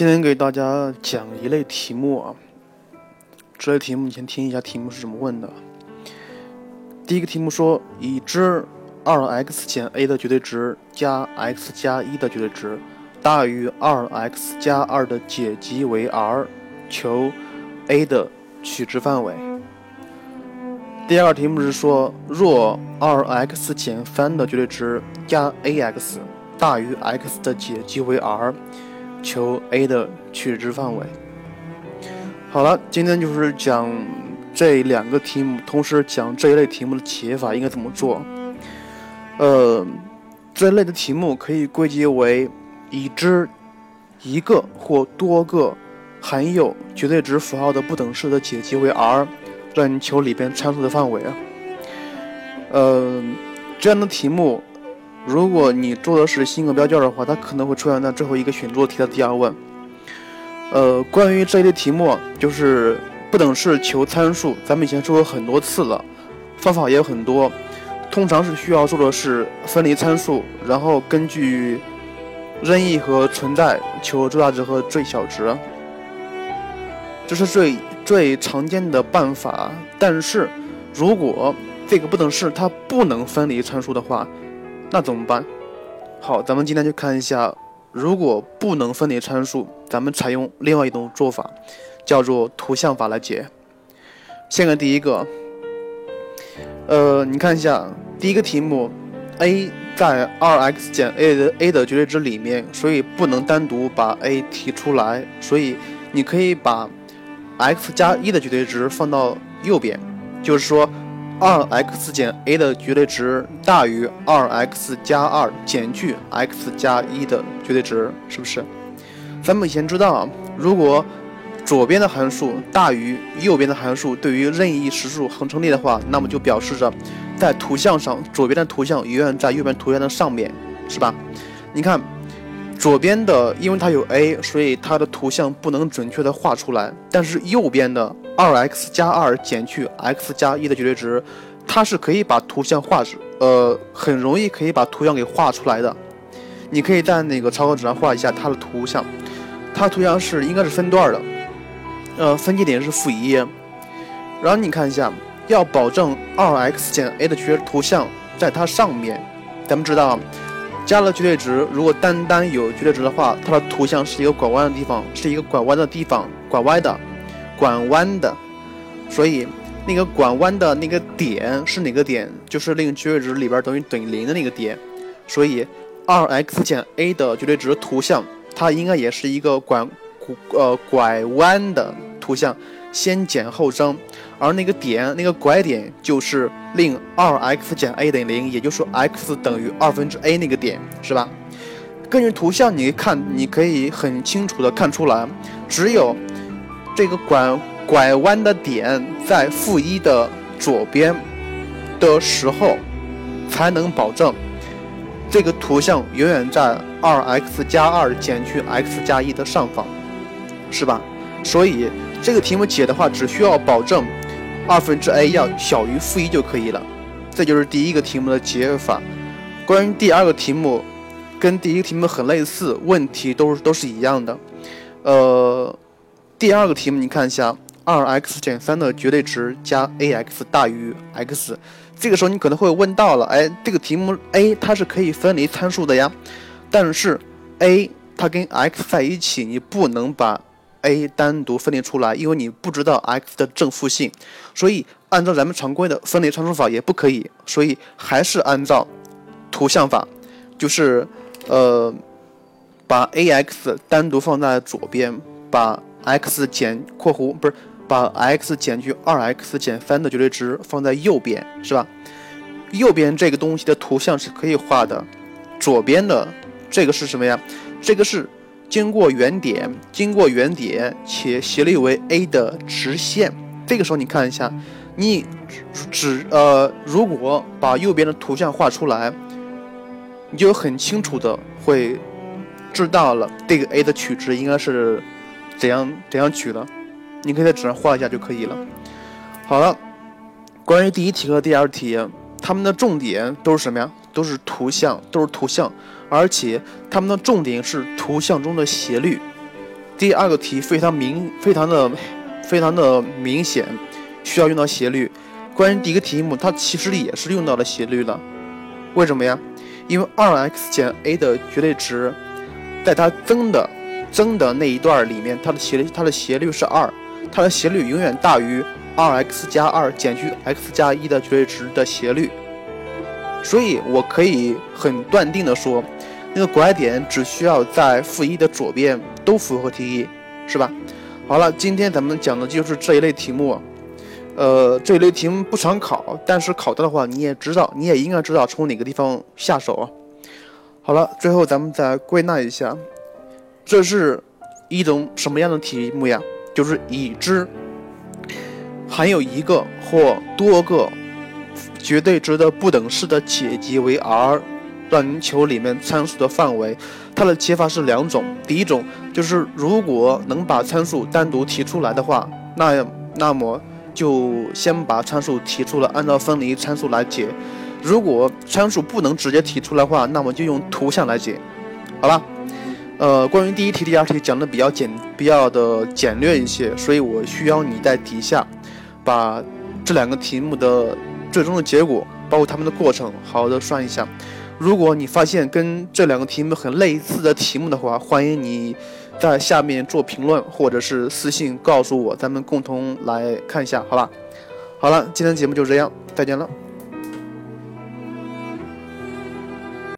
今天给大家讲一类题目啊，这类题目你先听一下题目是怎么问的。第一个题目说，已知二 x 减 a 的绝对值加 x 加一的绝对值大于二 x 加二的解集为 R，求 a 的取值范围。第二个题目是说，若二 x 减三的绝对值加 ax 大于 x 的解集为 R。求 a 的取值范围。好了，今天就是讲这两个题目，同时讲这一类题目的解法应该怎么做。呃，这类的题目可以归结为已知一个或多个含有绝对值符号的不等式的解集为 R，让你求里边参数的范围啊。呃，这样的题目。如果你做的是新格标卷的话，它可能会出现在最后一个选做题的第二问。呃，关于这一类题目，就是不等式求参数，咱们以前说过很多次了，方法也有很多。通常是需要做的是分离参数，然后根据任意和存在求最大值和最小值，这是最最常见的办法。但是如果这个不等式它不能分离参数的话，那怎么办？好，咱们今天就看一下，如果不能分离参数，咱们采用另外一种做法，叫做图像法来解。先看第一个，呃，你看一下第一个题目，a 在 2x 减 a 的 a 的绝对值里面，所以不能单独把 a 提出来，所以你可以把 x 加一的绝对值放到右边，就是说。二 x 减 a 的绝对值大于二 x 加二减去 x 加一的绝对值，是不是？咱们以前知道，如果左边的函数大于右边的函数，对于任意实数恒成立的话，那么就表示着在图像上，左边的图像永远在右边图像的上面，是吧？你看。左边的，因为它有 a，所以它的图像不能准确的画出来。但是右边的二 x 加二减去 x 加一的绝对值，它是可以把图像画出，呃，很容易可以把图像给画出来的。你可以在那个草稿纸上画一下它的图像，它图像是应该是分段的，呃，分界点是负一。然后你看一下，要保证二 x 减 a 的绝对图像在它上面，咱们知道。加了绝对值，如果单单有绝对值的话，它的图像是一个拐弯的地方，是一个拐弯的地方，拐弯的，拐弯的。所以那个拐弯的那个点是哪个点？就是令绝对值里边等于等于零的那个点。所以二 x 减 a 的绝对值图像，它应该也是一个拐呃拐弯的图像。先减后增，而那个点，那个拐点就是令二 x 减 a 等于零，也就是说 x 等于二分之 a 那个点，是吧？根据图像，你看，你可以很清楚的看出来，只有这个拐拐弯的点在负一的左边的时候，才能保证这个图像永远在二 x 加二减去 x 加一的上方，是吧？所以。这个题目解的话，只需要保证二分之 a 要小于负一就可以了。这就是第一个题目的解法。关于第二个题目，跟第一个题目很类似，问题都是都是一样的。呃，第二个题目你看一下，二 x 减三的绝对值加 ax 大于 x。这个时候你可能会问到了，哎，这个题目 a 它是可以分离参数的呀，但是 a 它跟 x 在一起，你不能把。A 单独分离出来，因为你不知道 x 的正负性，所以按照咱们常规的分离参数法也不可以，所以还是按照图像法，就是呃把 ax 单独放在左边，把 x 减括弧不是把 x 减去 2x 减三的绝对值放在右边，是吧？右边这个东西的图像是可以画的，左边的这个是什么呀？这个是。经过原点，经过原点且斜率为 a 的直线，这个时候你看一下，你只呃，如果把右边的图像画出来，你就很清楚的会知道了这个 a 的取值应该是怎样怎样取的，你可以在纸上画一下就可以了。好了，关于第一题和第二题，它们的重点都是什么呀？都是图像，都是图像。而且它们的重点是图像中的斜率，第二个题非常明，非常的，非常的明显，需要用到斜率。关于第一个题目，它其实也是用到了斜率了。为什么呀？因为二 x 减 a 的绝对值，在它增的增的那一段里面，它的斜率它的斜率是二，它的斜率永远大于二 x 加二减去 x 加一的绝对值的斜率。所以我可以很断定的说，那个拐点只需要在负一的左边都符合题意，是吧？好了，今天咱们讲的就是这一类题目，呃，这一类题目不常考，但是考到的话，你也知道，你也应该知道从哪个地方下手啊。好了，最后咱们再归纳一下，这是一种什么样的题目呀？就是已知含有一个或多个。绝对值的不等式的解集为 R，让您求里面参数的范围。它的解法是两种，第一种就是如果能把参数单独提出来的话，那那么就先把参数提出来，按照分离参数来解。如果参数不能直接提出来的话，那么就用图像来解。好了，呃，关于第一题、第二题讲的比较简、比较的简略一些，所以我需要你在底下把这两个题目的。最终的结果，包括他们的过程，好好的算一下。如果你发现跟这两个题目很类似的题目的话，欢迎你在下面做评论，或者是私信告诉我，咱们共同来看一下，好吧？好了，今天节目就这样，再见了。